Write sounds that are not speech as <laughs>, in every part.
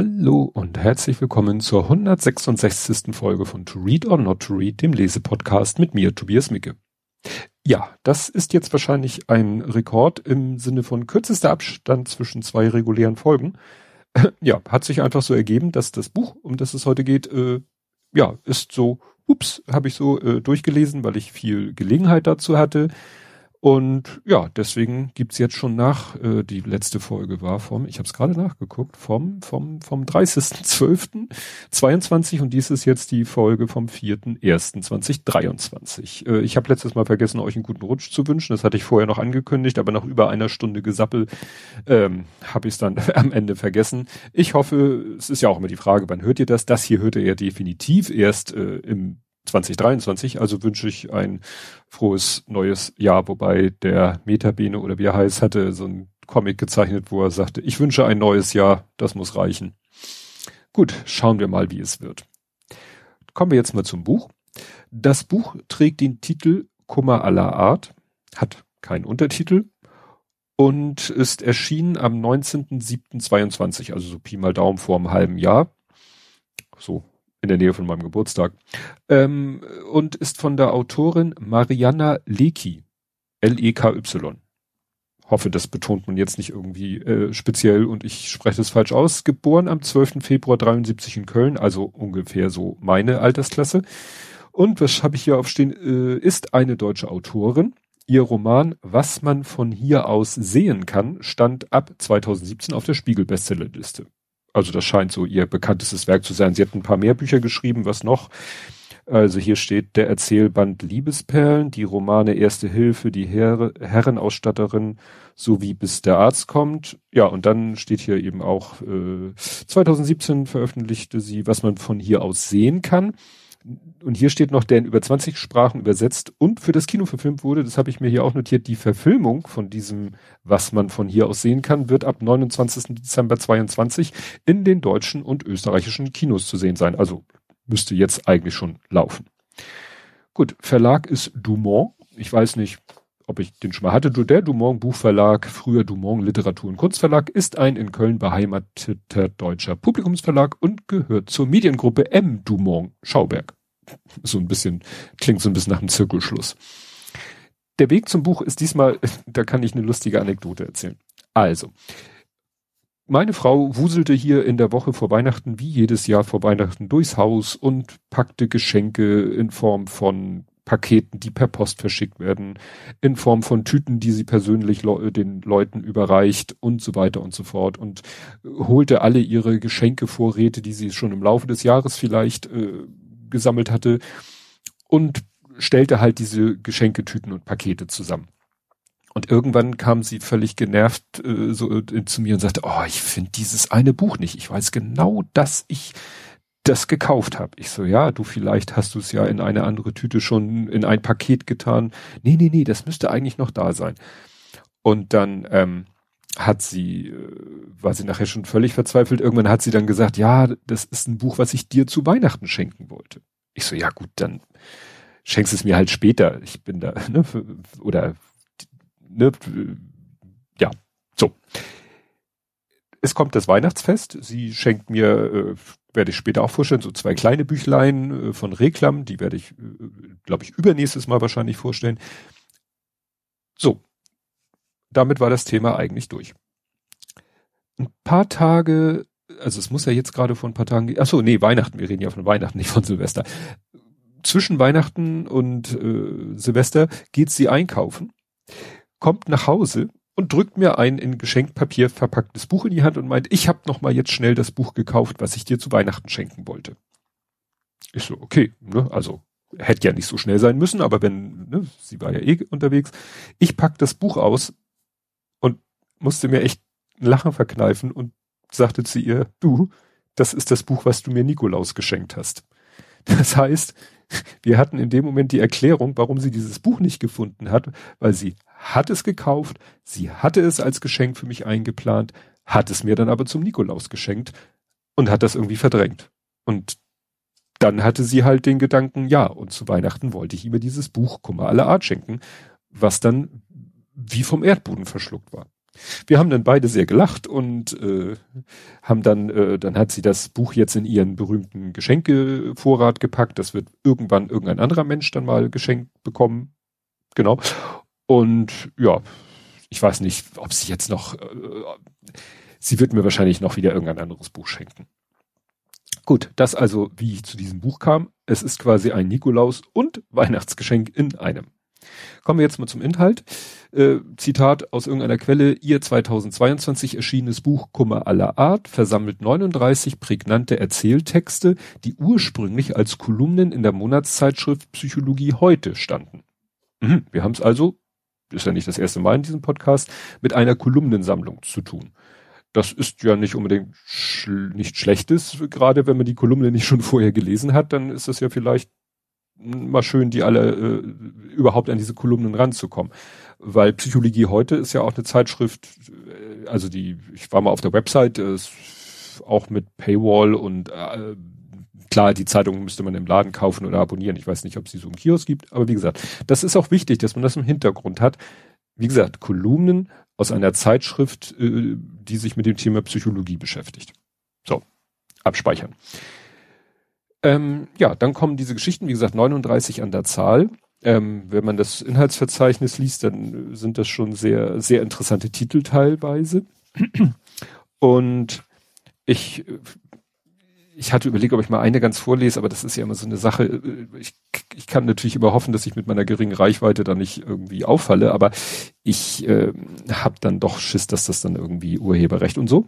Hallo und herzlich willkommen zur 166. Folge von To Read or Not to Read, dem Lesepodcast mit mir, Tobias Micke. Ja, das ist jetzt wahrscheinlich ein Rekord im Sinne von kürzester Abstand zwischen zwei regulären Folgen. <clears throat> Ja, hat sich einfach so ergeben, dass das Buch, um das es heute geht, äh, ja, ist so, ups, habe ich so äh, durchgelesen, weil ich viel Gelegenheit dazu hatte. Und ja, deswegen gibt's jetzt schon nach, äh, die letzte Folge war vom, ich habe es gerade nachgeguckt, vom, vom, vom 30.12.22 und dies ist jetzt die Folge vom 4.1.2023. Äh, ich habe letztes Mal vergessen, euch einen guten Rutsch zu wünschen. Das hatte ich vorher noch angekündigt, aber nach über einer Stunde Gesappel ähm, habe ich es dann <laughs> am Ende vergessen. Ich hoffe, es ist ja auch immer die Frage, wann hört ihr das? Das hier hört ihr ja definitiv erst äh, im 2023. Also wünsche ich ein frohes neues Jahr, wobei der Metabene oder wie er heißt, hatte so ein Comic gezeichnet, wo er sagte, ich wünsche ein neues Jahr, das muss reichen. Gut, schauen wir mal, wie es wird. Kommen wir jetzt mal zum Buch. Das Buch trägt den Titel Kummer aller Art, hat keinen Untertitel und ist erschienen am 19.07.22, also so Pi mal Daumen vor einem halben Jahr. So in der Nähe von meinem Geburtstag. Ähm, und ist von der Autorin Mariana Leki. L-E-K-Y. Hoffe, das betont man jetzt nicht irgendwie äh, speziell und ich spreche das falsch aus. Geboren am 12. Februar 73 in Köln, also ungefähr so meine Altersklasse. Und was habe ich hier aufstehen? Äh, ist eine deutsche Autorin. Ihr Roman Was man von hier aus sehen kann, stand ab 2017 auf der Spiegel-Bestsellerliste. Also das scheint so ihr bekanntestes Werk zu sein. Sie hat ein paar mehr Bücher geschrieben, was noch? Also hier steht der Erzählband Liebesperlen, die Romane Erste Hilfe, die Herre, Herrenausstatterin, sowie bis der Arzt kommt. Ja, und dann steht hier eben auch, äh, 2017 veröffentlichte sie, was man von hier aus sehen kann und hier steht noch, der in über 20 Sprachen übersetzt und für das Kino verfilmt wurde, das habe ich mir hier auch notiert, die Verfilmung von diesem, was man von hier aus sehen kann, wird ab 29. Dezember 22 in den deutschen und österreichischen Kinos zu sehen sein. Also müsste jetzt eigentlich schon laufen. Gut, Verlag ist Dumont. Ich weiß nicht, ob ich den schon mal hatte. Der Dumont Buchverlag, früher Dumont Literatur und Kunstverlag, ist ein in Köln beheimateter deutscher Publikumsverlag und gehört zur Mediengruppe M Dumont Schauberg. So ein bisschen, klingt so ein bisschen nach einem Zirkelschluss. Der Weg zum Buch ist diesmal, <laughs> da kann ich eine lustige Anekdote erzählen. Also, meine Frau wuselte hier in der Woche vor Weihnachten wie jedes Jahr vor Weihnachten durchs Haus und packte Geschenke in Form von Paketen, die per Post verschickt werden, in Form von Tüten, die sie persönlich le den Leuten überreicht und so weiter und so fort und holte alle ihre Geschenkevorräte, die sie schon im Laufe des Jahres vielleicht äh, gesammelt hatte und stellte halt diese Geschenketüten und Pakete zusammen. Und irgendwann kam sie völlig genervt äh, so äh, zu mir und sagte, oh, ich finde dieses eine Buch nicht. Ich weiß genau, dass ich das gekauft habe. Ich so, ja, du vielleicht hast du es ja in eine andere Tüte schon in ein Paket getan. Nee, nee, nee, das müsste eigentlich noch da sein. Und dann ähm, hat sie, äh, war sie nachher schon völlig verzweifelt. Irgendwann hat sie dann gesagt, ja, das ist ein Buch, was ich dir zu Weihnachten schenken wollte. Ich so, ja gut, dann schenkst es mir halt später. Ich bin da, <laughs> ne, oder, ne, ja, so. Es kommt das Weihnachtsfest. Sie schenkt mir, äh, werde ich später auch vorstellen, so zwei kleine Büchlein äh, von Reklam. Die werde ich, äh, glaube ich, übernächstes Mal wahrscheinlich vorstellen. So, damit war das Thema eigentlich durch. Ein paar Tage, also es muss ja jetzt gerade vor ein paar Tagen, ach so, nee, Weihnachten, wir reden ja von Weihnachten, <laughs> nicht von Silvester. Zwischen Weihnachten und äh, Silvester geht sie einkaufen, kommt nach Hause und drückt mir ein in Geschenkpapier verpacktes Buch in die Hand und meint, ich habe noch mal jetzt schnell das Buch gekauft, was ich dir zu Weihnachten schenken wollte. Ich so, okay, ne, also hätte ja nicht so schnell sein müssen, aber wenn, ne, sie war ja eh unterwegs. Ich pack das Buch aus, musste mir echt ein Lachen verkneifen und sagte zu ihr, du, das ist das Buch, was du mir Nikolaus geschenkt hast. Das heißt, wir hatten in dem Moment die Erklärung, warum sie dieses Buch nicht gefunden hat, weil sie hat es gekauft, sie hatte es als Geschenk für mich eingeplant, hat es mir dann aber zum Nikolaus geschenkt und hat das irgendwie verdrängt. Und dann hatte sie halt den Gedanken, ja, und zu Weihnachten wollte ich ihr dieses Buch Kummer aller Art schenken, was dann wie vom Erdboden verschluckt war. Wir haben dann beide sehr gelacht und äh, haben dann, äh, dann hat sie das Buch jetzt in ihren berühmten Geschenkevorrat gepackt. Das wird irgendwann irgendein anderer Mensch dann mal geschenkt bekommen. Genau. Und ja, ich weiß nicht, ob sie jetzt noch, äh, sie wird mir wahrscheinlich noch wieder irgendein anderes Buch schenken. Gut, das also, wie ich zu diesem Buch kam. Es ist quasi ein Nikolaus- und Weihnachtsgeschenk in einem. Kommen wir jetzt mal zum Inhalt. Äh, Zitat aus irgendeiner Quelle. Ihr 2022 erschienenes Buch Kummer aller Art versammelt 39 prägnante Erzähltexte, die ursprünglich als Kolumnen in der Monatszeitschrift Psychologie heute standen. Mhm, wir haben es also, ist ja nicht das erste Mal in diesem Podcast, mit einer Kolumnensammlung zu tun. Das ist ja nicht unbedingt schl nicht schlechtes, gerade wenn man die Kolumne nicht schon vorher gelesen hat, dann ist das ja vielleicht mal schön, die alle äh, überhaupt an diese Kolumnen ranzukommen. Weil Psychologie heute ist ja auch eine Zeitschrift, äh, also die, ich war mal auf der Website, äh, auch mit Paywall und äh, klar, die Zeitung müsste man im Laden kaufen oder abonnieren. Ich weiß nicht, ob sie so im Kiosk gibt, aber wie gesagt, das ist auch wichtig, dass man das im Hintergrund hat. Wie gesagt, Kolumnen aus einer Zeitschrift, äh, die sich mit dem Thema Psychologie beschäftigt. So, abspeichern. Ähm, ja, dann kommen diese Geschichten, wie gesagt, 39 an der Zahl. Ähm, wenn man das Inhaltsverzeichnis liest, dann sind das schon sehr, sehr interessante Titel teilweise. Und ich ich hatte überlegt, ob ich mal eine ganz vorlese, aber das ist ja immer so eine Sache. Äh, ich, ich kann natürlich immer hoffen, dass ich mit meiner geringen Reichweite da nicht irgendwie auffalle, aber ich äh, habe dann doch Schiss, dass das dann irgendwie Urheberrecht und so.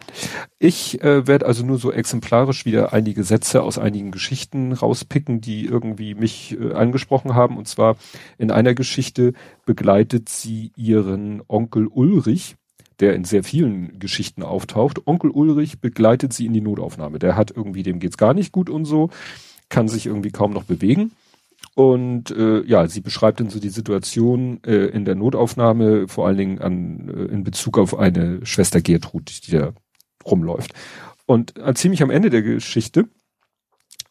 Ich äh, werde also nur so exemplarisch wieder einige Sätze aus einigen Geschichten rauspicken, die irgendwie mich äh, angesprochen haben. Und zwar in einer Geschichte begleitet sie ihren Onkel Ulrich der in sehr vielen Geschichten auftaucht. Onkel Ulrich begleitet sie in die Notaufnahme. Der hat irgendwie, dem geht's gar nicht gut und so, kann sich irgendwie kaum noch bewegen. Und äh, ja, sie beschreibt dann so die Situation äh, in der Notaufnahme, vor allen Dingen an, äh, in Bezug auf eine Schwester Gertrud, die da rumläuft. Und äh, ziemlich am Ende der Geschichte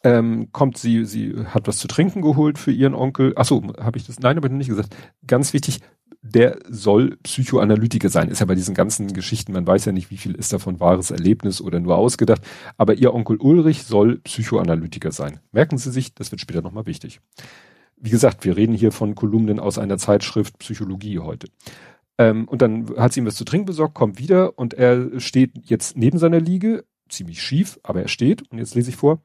ähm, kommt sie, sie hat was zu trinken geholt für ihren Onkel. Ach so, habe ich das? Nein, aber nicht gesagt. Ganz wichtig, der soll Psychoanalytiker sein. Ist ja bei diesen ganzen Geschichten, man weiß ja nicht, wie viel ist davon wahres Erlebnis oder nur ausgedacht. Aber ihr Onkel Ulrich soll Psychoanalytiker sein. Merken Sie sich, das wird später nochmal wichtig. Wie gesagt, wir reden hier von Kolumnen aus einer Zeitschrift Psychologie heute. Ähm, und dann hat sie ihm was zu trinken besorgt, kommt wieder und er steht jetzt neben seiner Liege, ziemlich schief, aber er steht. Und jetzt lese ich vor.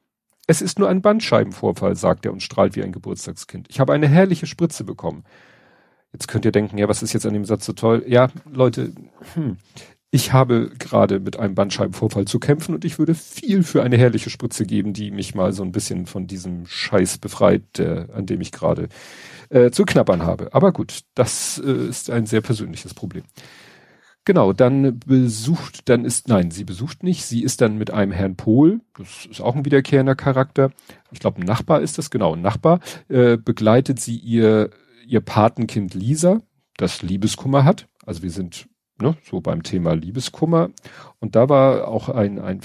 Es ist nur ein Bandscheibenvorfall, sagt er und strahlt wie ein Geburtstagskind. Ich habe eine herrliche Spritze bekommen. Jetzt könnt ihr denken, ja, was ist jetzt an dem Satz so toll? Ja, Leute, hm, ich habe gerade mit einem Bandscheibenvorfall zu kämpfen und ich würde viel für eine herrliche Spritze geben, die mich mal so ein bisschen von diesem Scheiß befreit, äh, an dem ich gerade äh, zu knabbern habe. Aber gut, das äh, ist ein sehr persönliches Problem. Genau, dann besucht, dann ist, nein, sie besucht nicht, sie ist dann mit einem Herrn Pohl, das ist auch ein wiederkehrender Charakter, ich glaube ein Nachbar ist das, genau, ein Nachbar, äh, begleitet sie ihr ihr Patenkind Lisa, das Liebeskummer hat. Also wir sind ne, so beim Thema Liebeskummer. Und da war auch ein, ein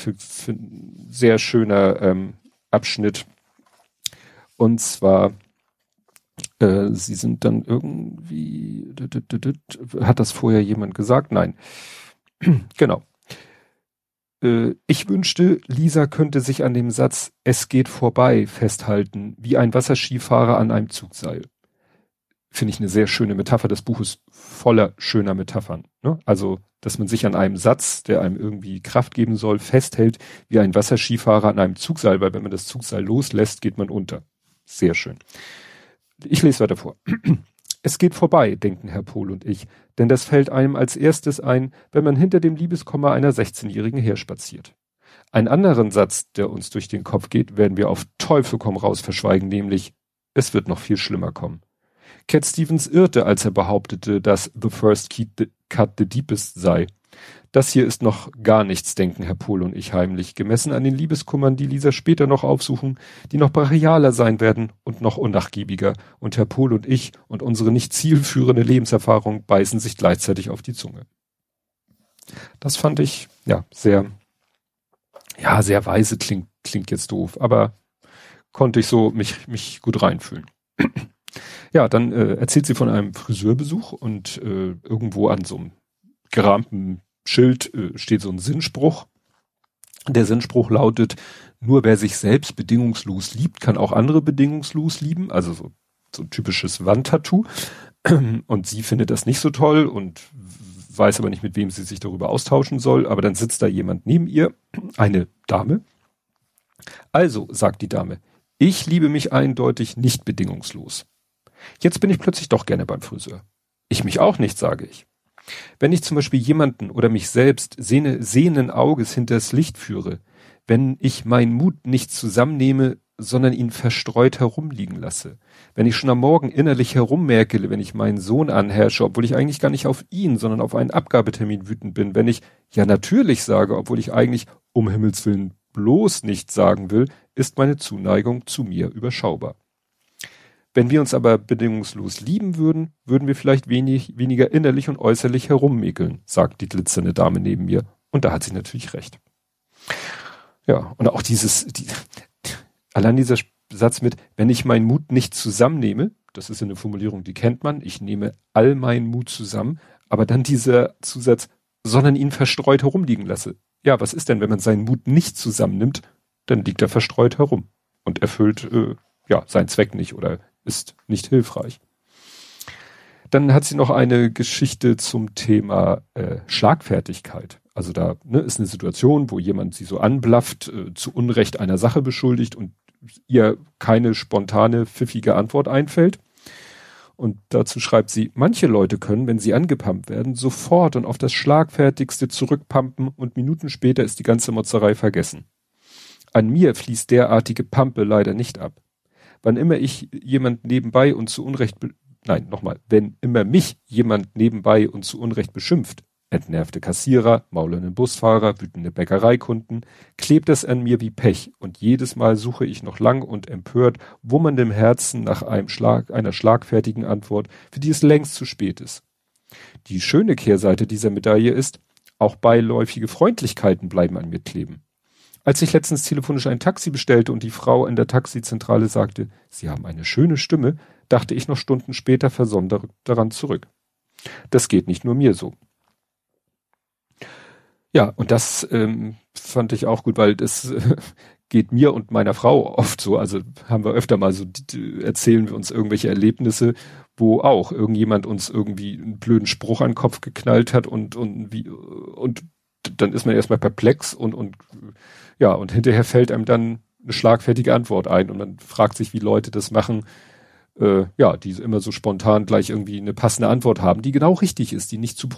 sehr schöner ähm, Abschnitt. Und zwar, äh, sie sind dann irgendwie, hat das vorher jemand gesagt? Nein. <clears throat> genau. Äh, ich wünschte, Lisa könnte sich an dem Satz Es geht vorbei festhalten, wie ein Wasserskifahrer an einem Zugseil finde ich eine sehr schöne Metapher. Das Buch ist voller schöner Metaphern. Ne? Also, dass man sich an einem Satz, der einem irgendwie Kraft geben soll, festhält, wie ein Wasserskifahrer an einem Zugseil, weil wenn man das Zugseil loslässt, geht man unter. Sehr schön. Ich lese weiter vor. <clears throat> Es geht vorbei, denken Herr Pohl und ich, denn das fällt einem als erstes ein, wenn man hinter dem Liebeskomma einer 16-Jährigen herspaziert. Einen anderen Satz, der uns durch den Kopf geht, werden wir auf Teufel komm raus verschweigen, nämlich, es wird noch viel schlimmer kommen. Cat Stevens irrte, als er behauptete, dass The First Cut the Deepest sei. Das hier ist noch gar nichts, denken Herr Pohl und ich heimlich, gemessen an den Liebeskummern, die Lisa später noch aufsuchen, die noch brachialer sein werden und noch unnachgiebiger. Und Herr Pohl und ich und unsere nicht zielführende Lebenserfahrung beißen sich gleichzeitig auf die Zunge. Das fand ich, ja, sehr, ja, sehr weise klingt, klingt jetzt doof, aber konnte ich so mich, mich gut reinfühlen. Ja, dann äh, erzählt sie von einem Friseurbesuch und äh, irgendwo an so einem gerahmten Schild äh, steht so ein Sinnspruch. Der Sinnspruch lautet, nur wer sich selbst bedingungslos liebt, kann auch andere bedingungslos lieben. Also so, so ein typisches Wandtattoo. Und sie findet das nicht so toll und weiß aber nicht, mit wem sie sich darüber austauschen soll. Aber dann sitzt da jemand neben ihr, eine Dame. Also, sagt die Dame, ich liebe mich eindeutig nicht bedingungslos. Jetzt bin ich plötzlich doch gerne beim Friseur. Ich mich auch nicht, sage ich. Wenn ich zum Beispiel jemanden oder mich selbst sehne, sehenden Auges hinters Licht führe, wenn ich meinen Mut nicht zusammennehme, sondern ihn verstreut herumliegen lasse. Wenn ich schon am Morgen innerlich herummerkele, wenn ich meinen Sohn anherrsche, obwohl ich eigentlich gar nicht auf ihn, sondern auf einen Abgabetermin wütend bin, wenn ich ja natürlich sage, obwohl ich eigentlich um Himmels Willen bloß nicht sagen will, ist meine Zuneigung zu mir überschaubar. Wenn wir uns aber bedingungslos lieben würden, würden wir vielleicht wenig, weniger innerlich und äußerlich herummäkeln, sagt die glitzernde Dame neben mir. Und da hat sie natürlich recht. Ja, und auch dieses, die, allein dieser Satz mit, wenn ich meinen Mut nicht zusammennehme, das ist eine Formulierung, die kennt man, ich nehme all meinen Mut zusammen, aber dann dieser Zusatz, sondern ihn verstreut herumliegen lasse. Ja, was ist denn, wenn man seinen Mut nicht zusammennimmt, dann liegt er verstreut herum und erfüllt äh, ja seinen Zweck nicht oder ist nicht hilfreich. Dann hat sie noch eine Geschichte zum Thema äh, Schlagfertigkeit. Also da ne, ist eine Situation, wo jemand sie so anblafft, äh, zu Unrecht einer Sache beschuldigt und ihr keine spontane, pfiffige Antwort einfällt. Und dazu schreibt sie, manche Leute können, wenn sie angepumpt werden, sofort und auf das Schlagfertigste zurückpumpen und Minuten später ist die ganze Motzerei vergessen. An mir fließt derartige Pampe leider nicht ab. Wann immer ich jemand nebenbei und zu Unrecht, nein, nochmal, wenn immer mich jemand nebenbei und zu Unrecht beschimpft, entnervte Kassierer, maulende Busfahrer, wütende Bäckereikunden, klebt es an mir wie Pech und jedes Mal suche ich noch lang und empört, wummerndem Herzen nach einem Schlag, einer schlagfertigen Antwort, für die es längst zu spät ist. Die schöne Kehrseite dieser Medaille ist, auch beiläufige Freundlichkeiten bleiben an mir kleben. Als ich letztens telefonisch ein Taxi bestellte und die Frau in der Taxizentrale sagte, Sie haben eine schöne Stimme, dachte ich noch Stunden später versondert daran zurück. Das geht nicht nur mir so. Ja, und das ähm, fand ich auch gut, weil das äh, geht mir und meiner Frau oft so. Also haben wir öfter mal so, erzählen wir uns irgendwelche Erlebnisse, wo auch irgendjemand uns irgendwie einen blöden Spruch an den Kopf geknallt hat und, und wie, und dann ist man erstmal perplex und, und, ja, und hinterher fällt einem dann eine schlagfertige Antwort ein und man fragt sich, wie Leute das machen, äh, ja, die immer so spontan gleich irgendwie eine passende Antwort haben, die genau richtig ist, die nicht zu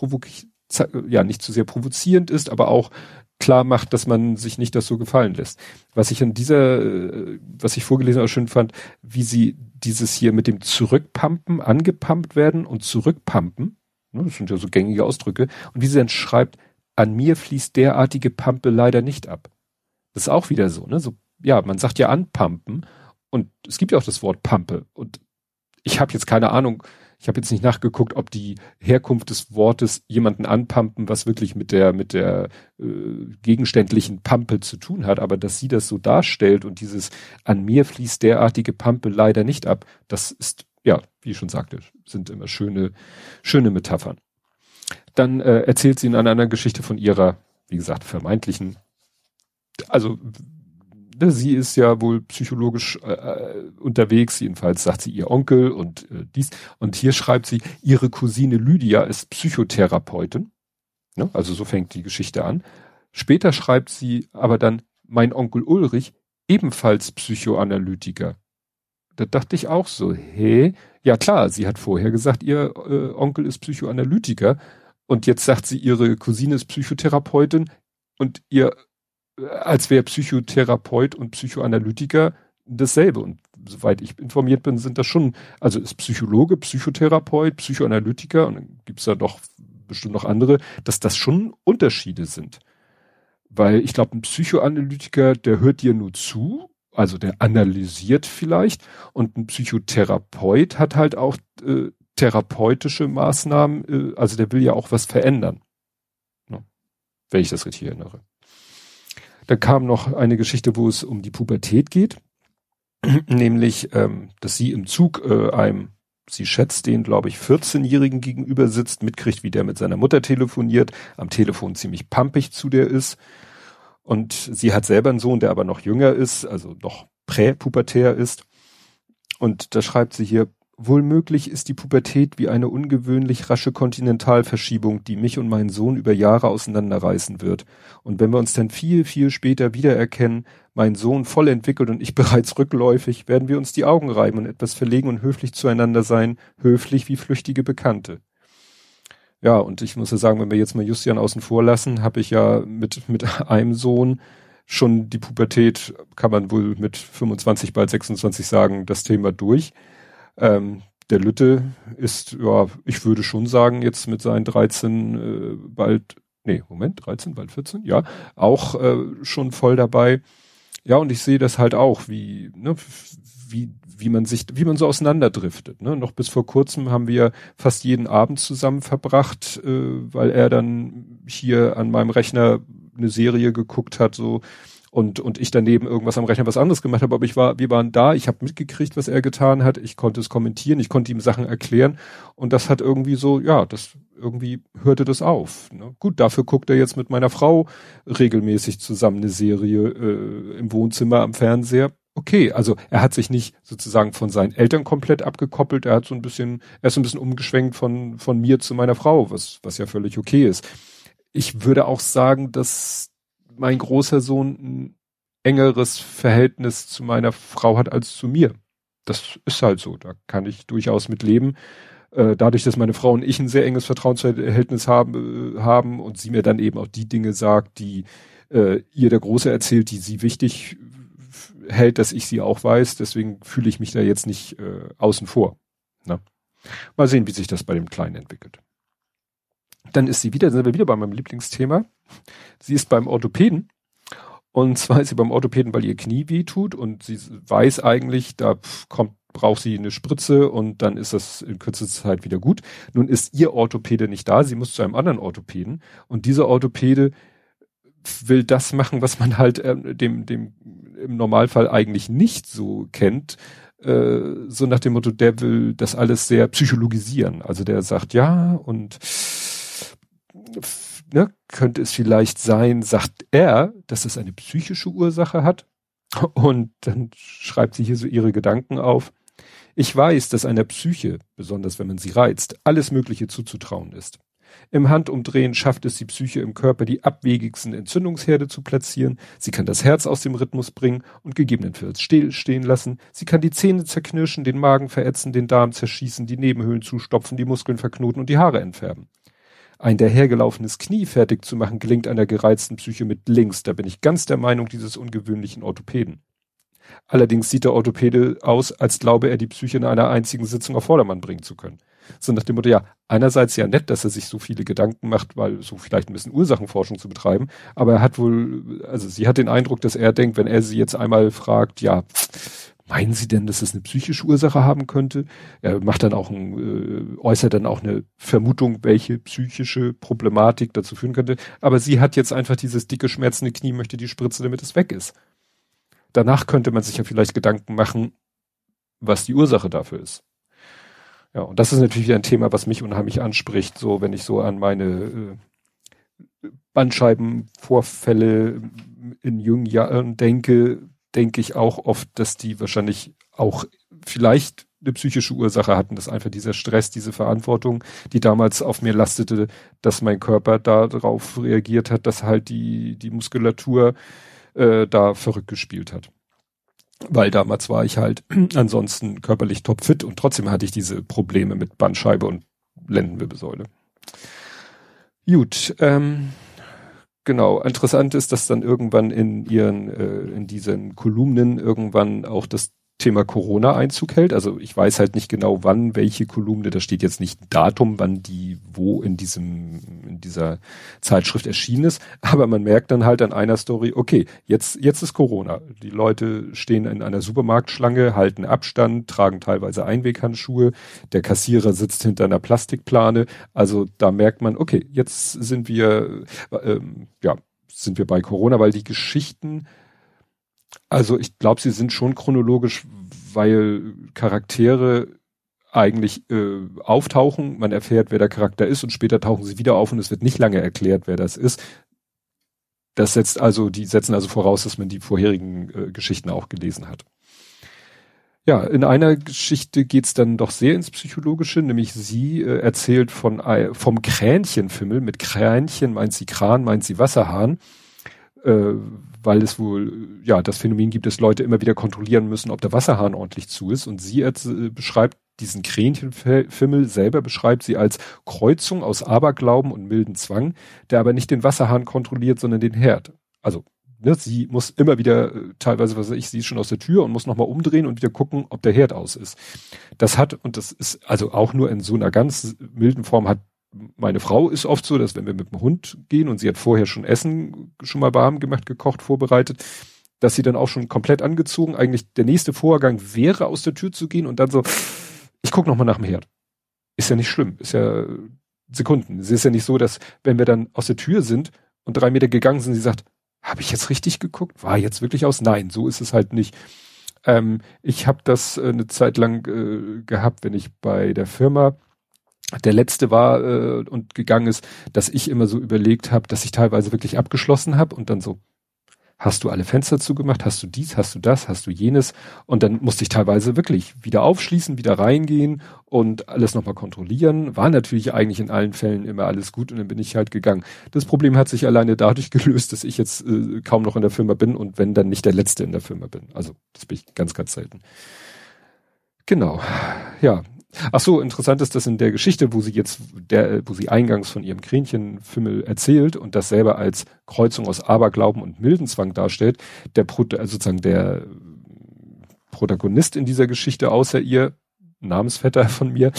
ja nicht zu sehr provozierend ist, aber auch klar macht, dass man sich nicht das so gefallen lässt. Was ich an dieser, äh, was ich vorgelesen habe, schön fand, wie sie dieses hier mit dem Zurückpumpen, angepumpt werden und zurückpumpen, ne, das sind ja so gängige Ausdrücke, und wie sie dann schreibt, an mir fließt derartige Pampe leider nicht ab. Das ist auch wieder so, ne? So, ja, man sagt ja anpumpen und es gibt ja auch das Wort Pampe und ich habe jetzt keine Ahnung, ich habe jetzt nicht nachgeguckt, ob die Herkunft des Wortes jemanden anpumpen, was wirklich mit der mit der äh, gegenständlichen Pampe zu tun hat, aber dass sie das so darstellt und dieses an mir fließt derartige Pampe leider nicht ab, das ist ja, wie ich schon sagte, sind immer schöne schöne Metaphern. Dann äh, erzählt sie in einer Geschichte von ihrer, wie gesagt, vermeintlichen also ne, sie ist ja wohl psychologisch äh, unterwegs, jedenfalls sagt sie ihr Onkel und äh, dies. Und hier schreibt sie, ihre Cousine Lydia ist Psychotherapeutin. Ne? Also so fängt die Geschichte an. Später schreibt sie aber dann, mein Onkel Ulrich, ebenfalls Psychoanalytiker. Da dachte ich auch so, hä? Ja klar, sie hat vorher gesagt, ihr äh, Onkel ist Psychoanalytiker. Und jetzt sagt sie, ihre Cousine ist Psychotherapeutin und ihr als wäre Psychotherapeut und Psychoanalytiker dasselbe. Und soweit ich informiert bin, sind das schon, also ist Psychologe, Psychotherapeut, Psychoanalytiker und dann gibt's da doch bestimmt noch andere, dass das schon Unterschiede sind. Weil ich glaube, ein Psychoanalytiker, der hört dir nur zu, also der analysiert vielleicht, und ein Psychotherapeut hat halt auch äh, therapeutische Maßnahmen, äh, also der will ja auch was verändern. Ne? Wenn ich das richtig erinnere. Da kam noch eine Geschichte, wo es um die Pubertät geht, <clears throat> nämlich, ähm, dass sie im Zug äh, einem sie schätzt den, glaube ich, 14-Jährigen gegenüber sitzt, mitkriegt, wie der mit seiner Mutter telefoniert, am Telefon ziemlich pampig zu der ist. Und sie hat selber einen Sohn, der aber noch jünger ist, also noch präpubertär ist. Und da schreibt sie hier, wohl möglich ist die Pubertät wie eine ungewöhnlich rasche Kontinentalverschiebung, die mich und meinen Sohn über Jahre auseinanderreißen wird. Und wenn wir uns dann viel, viel später wiedererkennen, mein Sohn voll entwickelt und ich <laughs> bereits rückläufig, werden wir uns die Augen reiben und etwas verlegen und höflich zueinander sein, höflich wie flüchtige Bekannte. Ja, und ich muss ja sagen, wenn wir jetzt mal Justian außen vor lassen, habe ich ja mit, mit <laughs> einem Sohn schon die Pubertät, kann man wohl mit 25, bald 26 sagen, das Thema durch. Ähm, der Lütte ist, ja, ich würde schon sagen, jetzt mit seinen 13, äh, bald, nee, Moment, 13, bald 14, ja, auch äh, schon voll dabei. Ja, und ich sehe das halt auch, wie, ne, wie, wie man sich, wie man so auseinanderdriftet. Ne? Noch bis vor kurzem haben wir fast jeden Abend zusammen verbracht, äh, weil er dann hier an meinem Rechner eine Serie geguckt hat, so und und ich daneben irgendwas am Rechner was anderes gemacht habe, aber ich war, wir waren da, ich habe mitgekriegt, was er getan hat, ich konnte es kommentieren, ich konnte ihm Sachen erklären und das hat irgendwie so, ja, das irgendwie hörte das auf. Ne? Gut, dafür guckt er jetzt mit meiner Frau regelmäßig zusammen eine Serie äh, im Wohnzimmer am Fernseher. Okay, also er hat sich nicht sozusagen von seinen Eltern komplett abgekoppelt, er hat so ein bisschen, er ist so ein bisschen umgeschwenkt von, von mir zu meiner Frau, was, was ja völlig okay ist. Ich würde auch sagen, dass mein großer Sohn ein engeres Verhältnis zu meiner Frau hat als zu mir. Das ist halt so, da kann ich durchaus mit leben. Äh, dadurch, dass meine Frau und ich ein sehr enges Vertrauensverhältnis haben, äh, haben und sie mir dann eben auch die Dinge sagt, die äh, ihr der Große erzählt, die sie wichtig hält, dass ich sie auch weiß. Deswegen fühle ich mich da jetzt nicht äh, außen vor. Ne? Mal sehen, wie sich das bei dem Kleinen entwickelt. Dann ist sie wieder, sind wir wieder bei meinem Lieblingsthema. Sie ist beim Orthopäden. Und zwar ist sie beim Orthopäden, weil ihr Knie weh tut und sie weiß eigentlich, da kommt braucht sie eine Spritze und dann ist das in kürzester Zeit wieder gut. Nun ist ihr Orthopäde nicht da, sie muss zu einem anderen Orthopäden und dieser Orthopäde will das machen, was man halt äh, dem, dem im Normalfall eigentlich nicht so kennt. Äh, so nach dem Motto, der will das alles sehr psychologisieren. Also der sagt ja und ne, könnte es vielleicht sein, sagt er, dass es eine psychische Ursache hat. Und dann schreibt sie hier so ihre Gedanken auf. Ich weiß, dass einer Psyche, besonders wenn man sie reizt, alles Mögliche zuzutrauen ist. Im Handumdrehen schafft es die Psyche im Körper, die abwegigsten Entzündungsherde zu platzieren. Sie kann das Herz aus dem Rhythmus bringen und gegebenenfalls stehen lassen. Sie kann die Zähne zerknirschen, den Magen verätzen, den Darm zerschießen, die Nebenhöhlen zustopfen, die Muskeln verknoten und die Haare entfärben. Ein dahergelaufenes Knie fertig zu machen, gelingt einer gereizten Psyche mit links. Da bin ich ganz der Meinung dieses ungewöhnlichen Orthopäden. Allerdings sieht der Orthopäde aus, als glaube er die Psyche in einer einzigen Sitzung auf Vordermann bringen zu können. So nach dem Motto, ja, einerseits ja nett, dass er sich so viele Gedanken macht, weil so vielleicht ein bisschen Ursachenforschung zu betreiben, aber er hat wohl, also sie hat den Eindruck, dass er denkt, wenn er sie jetzt einmal fragt, ja, meinen Sie denn, dass es eine psychische Ursache haben könnte? Er macht dann auch ein, äh, äußert dann auch eine Vermutung, welche psychische Problematik dazu führen könnte. Aber sie hat jetzt einfach dieses dicke, schmerzende Knie, möchte die Spritze, damit es weg ist. Danach könnte man sich ja vielleicht Gedanken machen, was die Ursache dafür ist. Ja, und das ist natürlich wieder ein Thema, was mich unheimlich anspricht, so wenn ich so an meine äh, Bandscheibenvorfälle in jungen Jahren denke, denke ich auch oft, dass die wahrscheinlich auch vielleicht eine psychische Ursache hatten, dass einfach dieser Stress, diese Verantwortung, die damals auf mir lastete, dass mein Körper darauf reagiert hat, dass halt die, die Muskulatur äh, da verrückt gespielt hat. Weil damals war ich halt <clears throat> ansonsten körperlich topfit und trotzdem hatte ich diese Probleme mit Bandscheibe und Lendenwirbelsäule. Gut, ähm, genau. Interessant ist, dass dann irgendwann in ihren, äh, in diesen Kolumnen irgendwann auch das Thema Corona Einzug hält. Also ich weiß halt nicht genau, wann welche Kolumne, da steht jetzt nicht ein Datum, wann die wo in diesem in dieser Zeitschrift erschienen ist, aber man merkt dann halt an einer Story, okay, jetzt jetzt ist Corona. Die Leute stehen in einer Supermarktschlange, halten Abstand, tragen teilweise Einweghandschuhe, der Kassierer sitzt hinter einer Plastikplane, also da merkt man, okay, jetzt sind wir ähm, ja, sind wir bei Corona, weil die Geschichten also ich glaube, sie sind schon chronologisch, weil Charaktere eigentlich äh, auftauchen, man erfährt, wer der Charakter ist und später tauchen sie wieder auf und es wird nicht lange erklärt, wer das ist. Das setzt also, die setzen also voraus, dass man die vorherigen äh, Geschichten auch gelesen hat. Ja, in einer Geschichte geht's dann doch sehr ins Psychologische, nämlich sie äh, erzählt von äh, vom Kränchenfimmel. Mit Kränchen meint sie Kran, meint sie Wasserhahn, äh, weil es wohl ja das Phänomen gibt, dass Leute immer wieder kontrollieren müssen, ob der Wasserhahn ordentlich zu ist. Und sie äh, beschreibt diesen Kränchenfimmel selber beschreibt sie als Kreuzung aus Aberglauben und milden Zwang, der aber nicht den Wasserhahn kontrolliert, sondern den Herd. Also ne, sie muss immer wieder, äh, teilweise, was weiß ich, sie ist schon aus der Tür und muss nochmal umdrehen und wieder gucken, ob der Herd aus ist. Das hat, und das ist also auch nur in so einer ganz milden Form hat meine Frau ist oft so, dass wenn wir mit dem Hund gehen und sie hat vorher schon Essen schon mal warm gemacht, gekocht, vorbereitet, dass sie dann auch schon komplett angezogen, eigentlich der nächste Vorgang wäre, aus der Tür zu gehen und dann so, ich gucke nochmal nach dem Herd. Ist ja nicht schlimm, ist ja Sekunden. Es ist ja nicht so, dass wenn wir dann aus der Tür sind und drei Meter gegangen sind, sie sagt, habe ich jetzt richtig geguckt? War jetzt wirklich aus? Nein, so ist es halt nicht. Ähm, ich habe das äh, eine Zeit lang äh, gehabt, wenn ich bei der Firma der letzte war äh, und gegangen ist, dass ich immer so überlegt habe, dass ich teilweise wirklich abgeschlossen habe und dann so, hast du alle Fenster zugemacht, hast du dies, hast du das, hast du jenes und dann musste ich teilweise wirklich wieder aufschließen, wieder reingehen und alles nochmal kontrollieren. War natürlich eigentlich in allen Fällen immer alles gut und dann bin ich halt gegangen. Das Problem hat sich alleine dadurch <laughs> gelöst, dass ich jetzt äh, kaum noch in der Firma bin und wenn dann nicht der Letzte in der Firma bin. Also das bin ich ganz, ganz selten. Genau. Ja, Ach so, interessant ist, dass in der Geschichte, wo sie jetzt, der, wo sie eingangs von ihrem Kränchenfimmel erzählt und das selber als Kreuzung aus Aberglauben und Mildenzwang darstellt, der also sozusagen der Protagonist in dieser Geschichte außer ihr, Namensvetter von mir,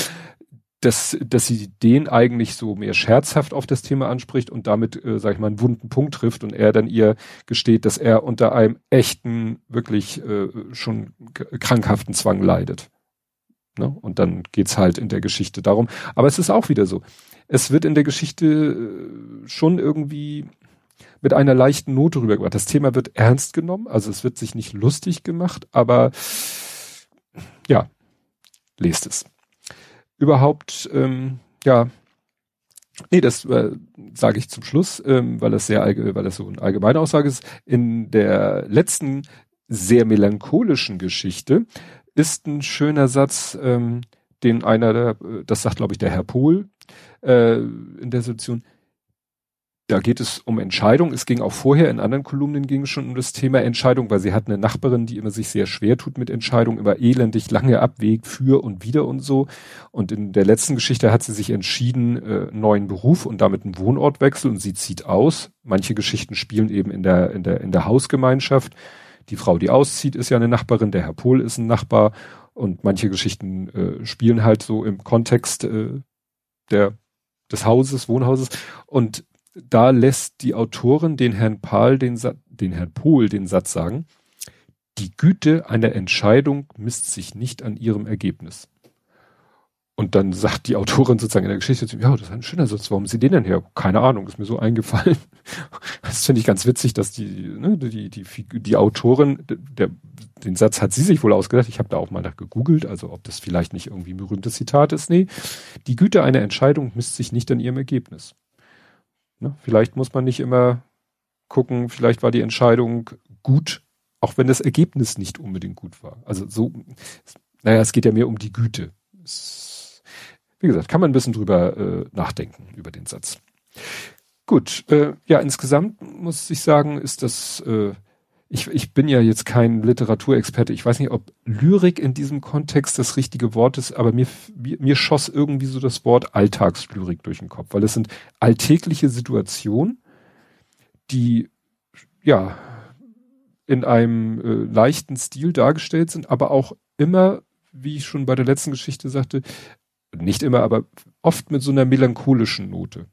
dass, dass sie den eigentlich so mehr scherzhaft auf das Thema anspricht und damit, äh, sag ich mal, einen wunden Punkt trifft und er dann ihr gesteht, dass er unter einem echten, wirklich äh, schon krankhaften Zwang leidet. Ne? Und dann geht's halt in der Geschichte darum. Aber es ist auch wieder so. Es wird in der Geschichte äh, schon irgendwie mit einer leichten Note rübergebracht. Das Thema wird ernst genommen, also es wird sich nicht lustig gemacht, aber ja, lest es. Überhaupt, ähm, ja, nee, das äh, sage ich zum Schluss, ähm, weil das sehr weil das so eine allgemeine Aussage ist. In der letzten sehr melancholischen Geschichte ist ein schöner Satz, ähm, den einer, der, das sagt glaube ich der Herr Pohl äh, in der Situation. Da geht es um Entscheidung. Es ging auch vorher in anderen Kolumnen ging es schon um das Thema Entscheidung, weil sie hat eine Nachbarin, die immer sich sehr schwer tut mit Entscheidung, immer elendig lange abwägt für und wieder und so. Und in der letzten Geschichte hat sie sich entschieden, äh, neuen Beruf und damit einen Wohnortwechsel und sie zieht aus. Manche Geschichten spielen eben in der in der in der Hausgemeinschaft die Frau, die auszieht, ist ja eine Nachbarin, der Herr Pohl ist ein Nachbar und manche Geschichten äh, spielen halt so im Kontext äh, der des Hauses, Wohnhauses und da lässt die Autorin den Herrn Pahl den, Sa den Herrn Pohl den Satz sagen, die Güte einer Entscheidung misst sich nicht an ihrem Ergebnis. Und dann sagt die Autorin sozusagen in der Geschichte zu mir, ja, das ist ein schöner Satz, warum sie den denn her? Keine Ahnung, ist mir so eingefallen. <laughs> Das finde ich ganz witzig, dass die, ne, die, die, die Autorin, der, den Satz hat sie sich wohl ausgedacht. Ich habe da auch mal nach gegoogelt, also ob das vielleicht nicht irgendwie ein berühmtes Zitat ist. Nee, die Güte einer Entscheidung misst sich nicht an ihrem Ergebnis. Ne? Vielleicht muss man nicht immer gucken, vielleicht war die Entscheidung gut, auch wenn das Ergebnis nicht unbedingt gut war. Also so, naja, es geht ja mehr um die Güte. Es, wie gesagt, kann man ein bisschen drüber äh, nachdenken, über den Satz. Gut, äh, ja, insgesamt muss ich sagen, ist das, äh, ich, ich bin ja jetzt kein Literaturexperte, ich weiß nicht, ob Lyrik in diesem Kontext das richtige Wort ist, aber mir, mir, mir schoss irgendwie so das Wort Alltagslyrik durch den Kopf, weil es sind alltägliche Situationen, die, ja, in einem äh, leichten Stil dargestellt sind, aber auch immer, wie ich schon bei der letzten Geschichte sagte, nicht immer, aber oft mit so einer melancholischen Note.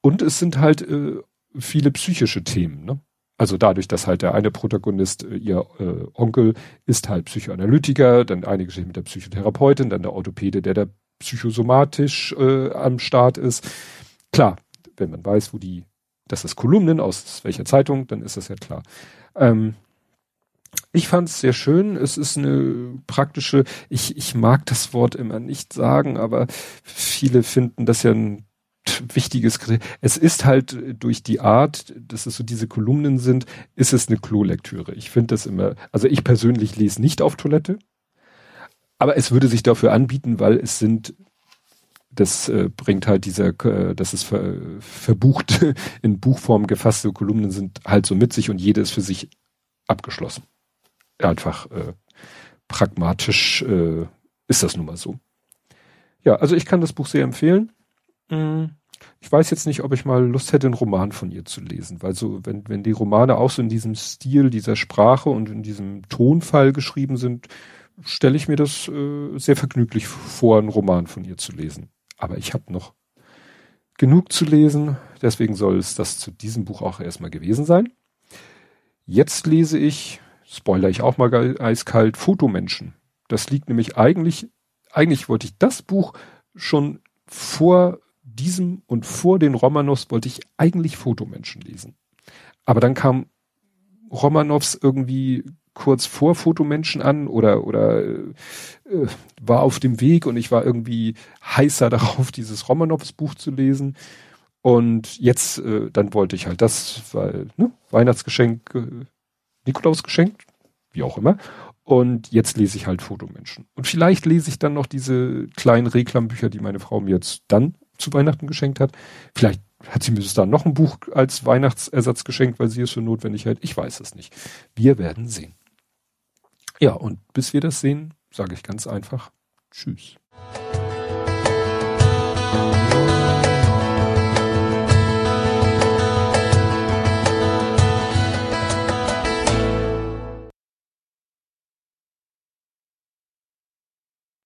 Und es sind halt äh, viele psychische Themen, ne? Also dadurch, dass halt der eine Protagonist, äh, ihr äh, Onkel, ist halt Psychoanalytiker, dann eine Geschichte mit der Psychotherapeutin, dann der Orthopäde, der da psychosomatisch äh, am Start ist. Klar, wenn man weiß, wo die, das ist Kolumnen aus welcher Zeitung, dann ist das ja klar. Ähm, Ich fand es sehr schön. Es ist eine praktische, ich, ich mag das Wort immer nicht sagen, aber viele finden das ja ein wichtiges Es ist halt durch die Art, dass es so diese Kolumnen sind, ist es eine Klolektüre. Ich finde das immer, also ich persönlich lese nicht auf Toilette, aber es würde sich dafür anbieten, weil es sind, das äh, bringt halt dieser, äh, das ist ver, verbucht in Buchform gefasste Kolumnen sind halt so mit sich und jede ist für sich abgeschlossen. Einfach äh, pragmatisch äh, ist das nun mal so. Ja, also ich kann das Buch sehr empfehlen. Mm, ich weiß jetzt nicht, ob ich mal Lust hätte, einen Roman von ihr zu lesen, weil so, wenn, wenn die Romane auch so in diesem Stil, dieser Sprache und in diesem Tonfall geschrieben sind, stelle ich mir das äh, sehr vergnüglich vor, einen Roman von ihr zu lesen. Aber ich habe noch genug zu lesen, deswegen soll es das zu diesem Buch auch erstmal gewesen sein. Jetzt lese ich, spoiler ich auch mal eiskalt, Fotomenschen. Das liegt nämlich eigentlich, eigentlich wollte ich das Buch schon vor diesem und vor den Romanovs wollte ich eigentlich Fotomenschen lesen. Aber dann kam Romanovs irgendwie kurz vor Fotomenschen an oder oder äh, war auf dem Weg und ich war irgendwie heißer <laughs> darauf, dieses Romanovs Buch zu lesen. Und jetzt, äh, dann wollte ich halt das, weil, ne, Weihnachtsgeschenk, äh, Nikolausgeschenk, wie auch immer. Und jetzt lese ich halt Fotomenschen. Und vielleicht lese ich dann noch diese kleinen Reklambücher, die meine Frau mir jetzt dann zu Weihnachten geschenkt hat. Vielleicht hat sie mir dann noch ein Buch als Weihnachtsersatz geschenkt, weil sie es für notwendig hält. Ich weiß es nicht. Wir werden sehen. Ja, und bis wir das sehen, sage ich ganz einfach Tschüss.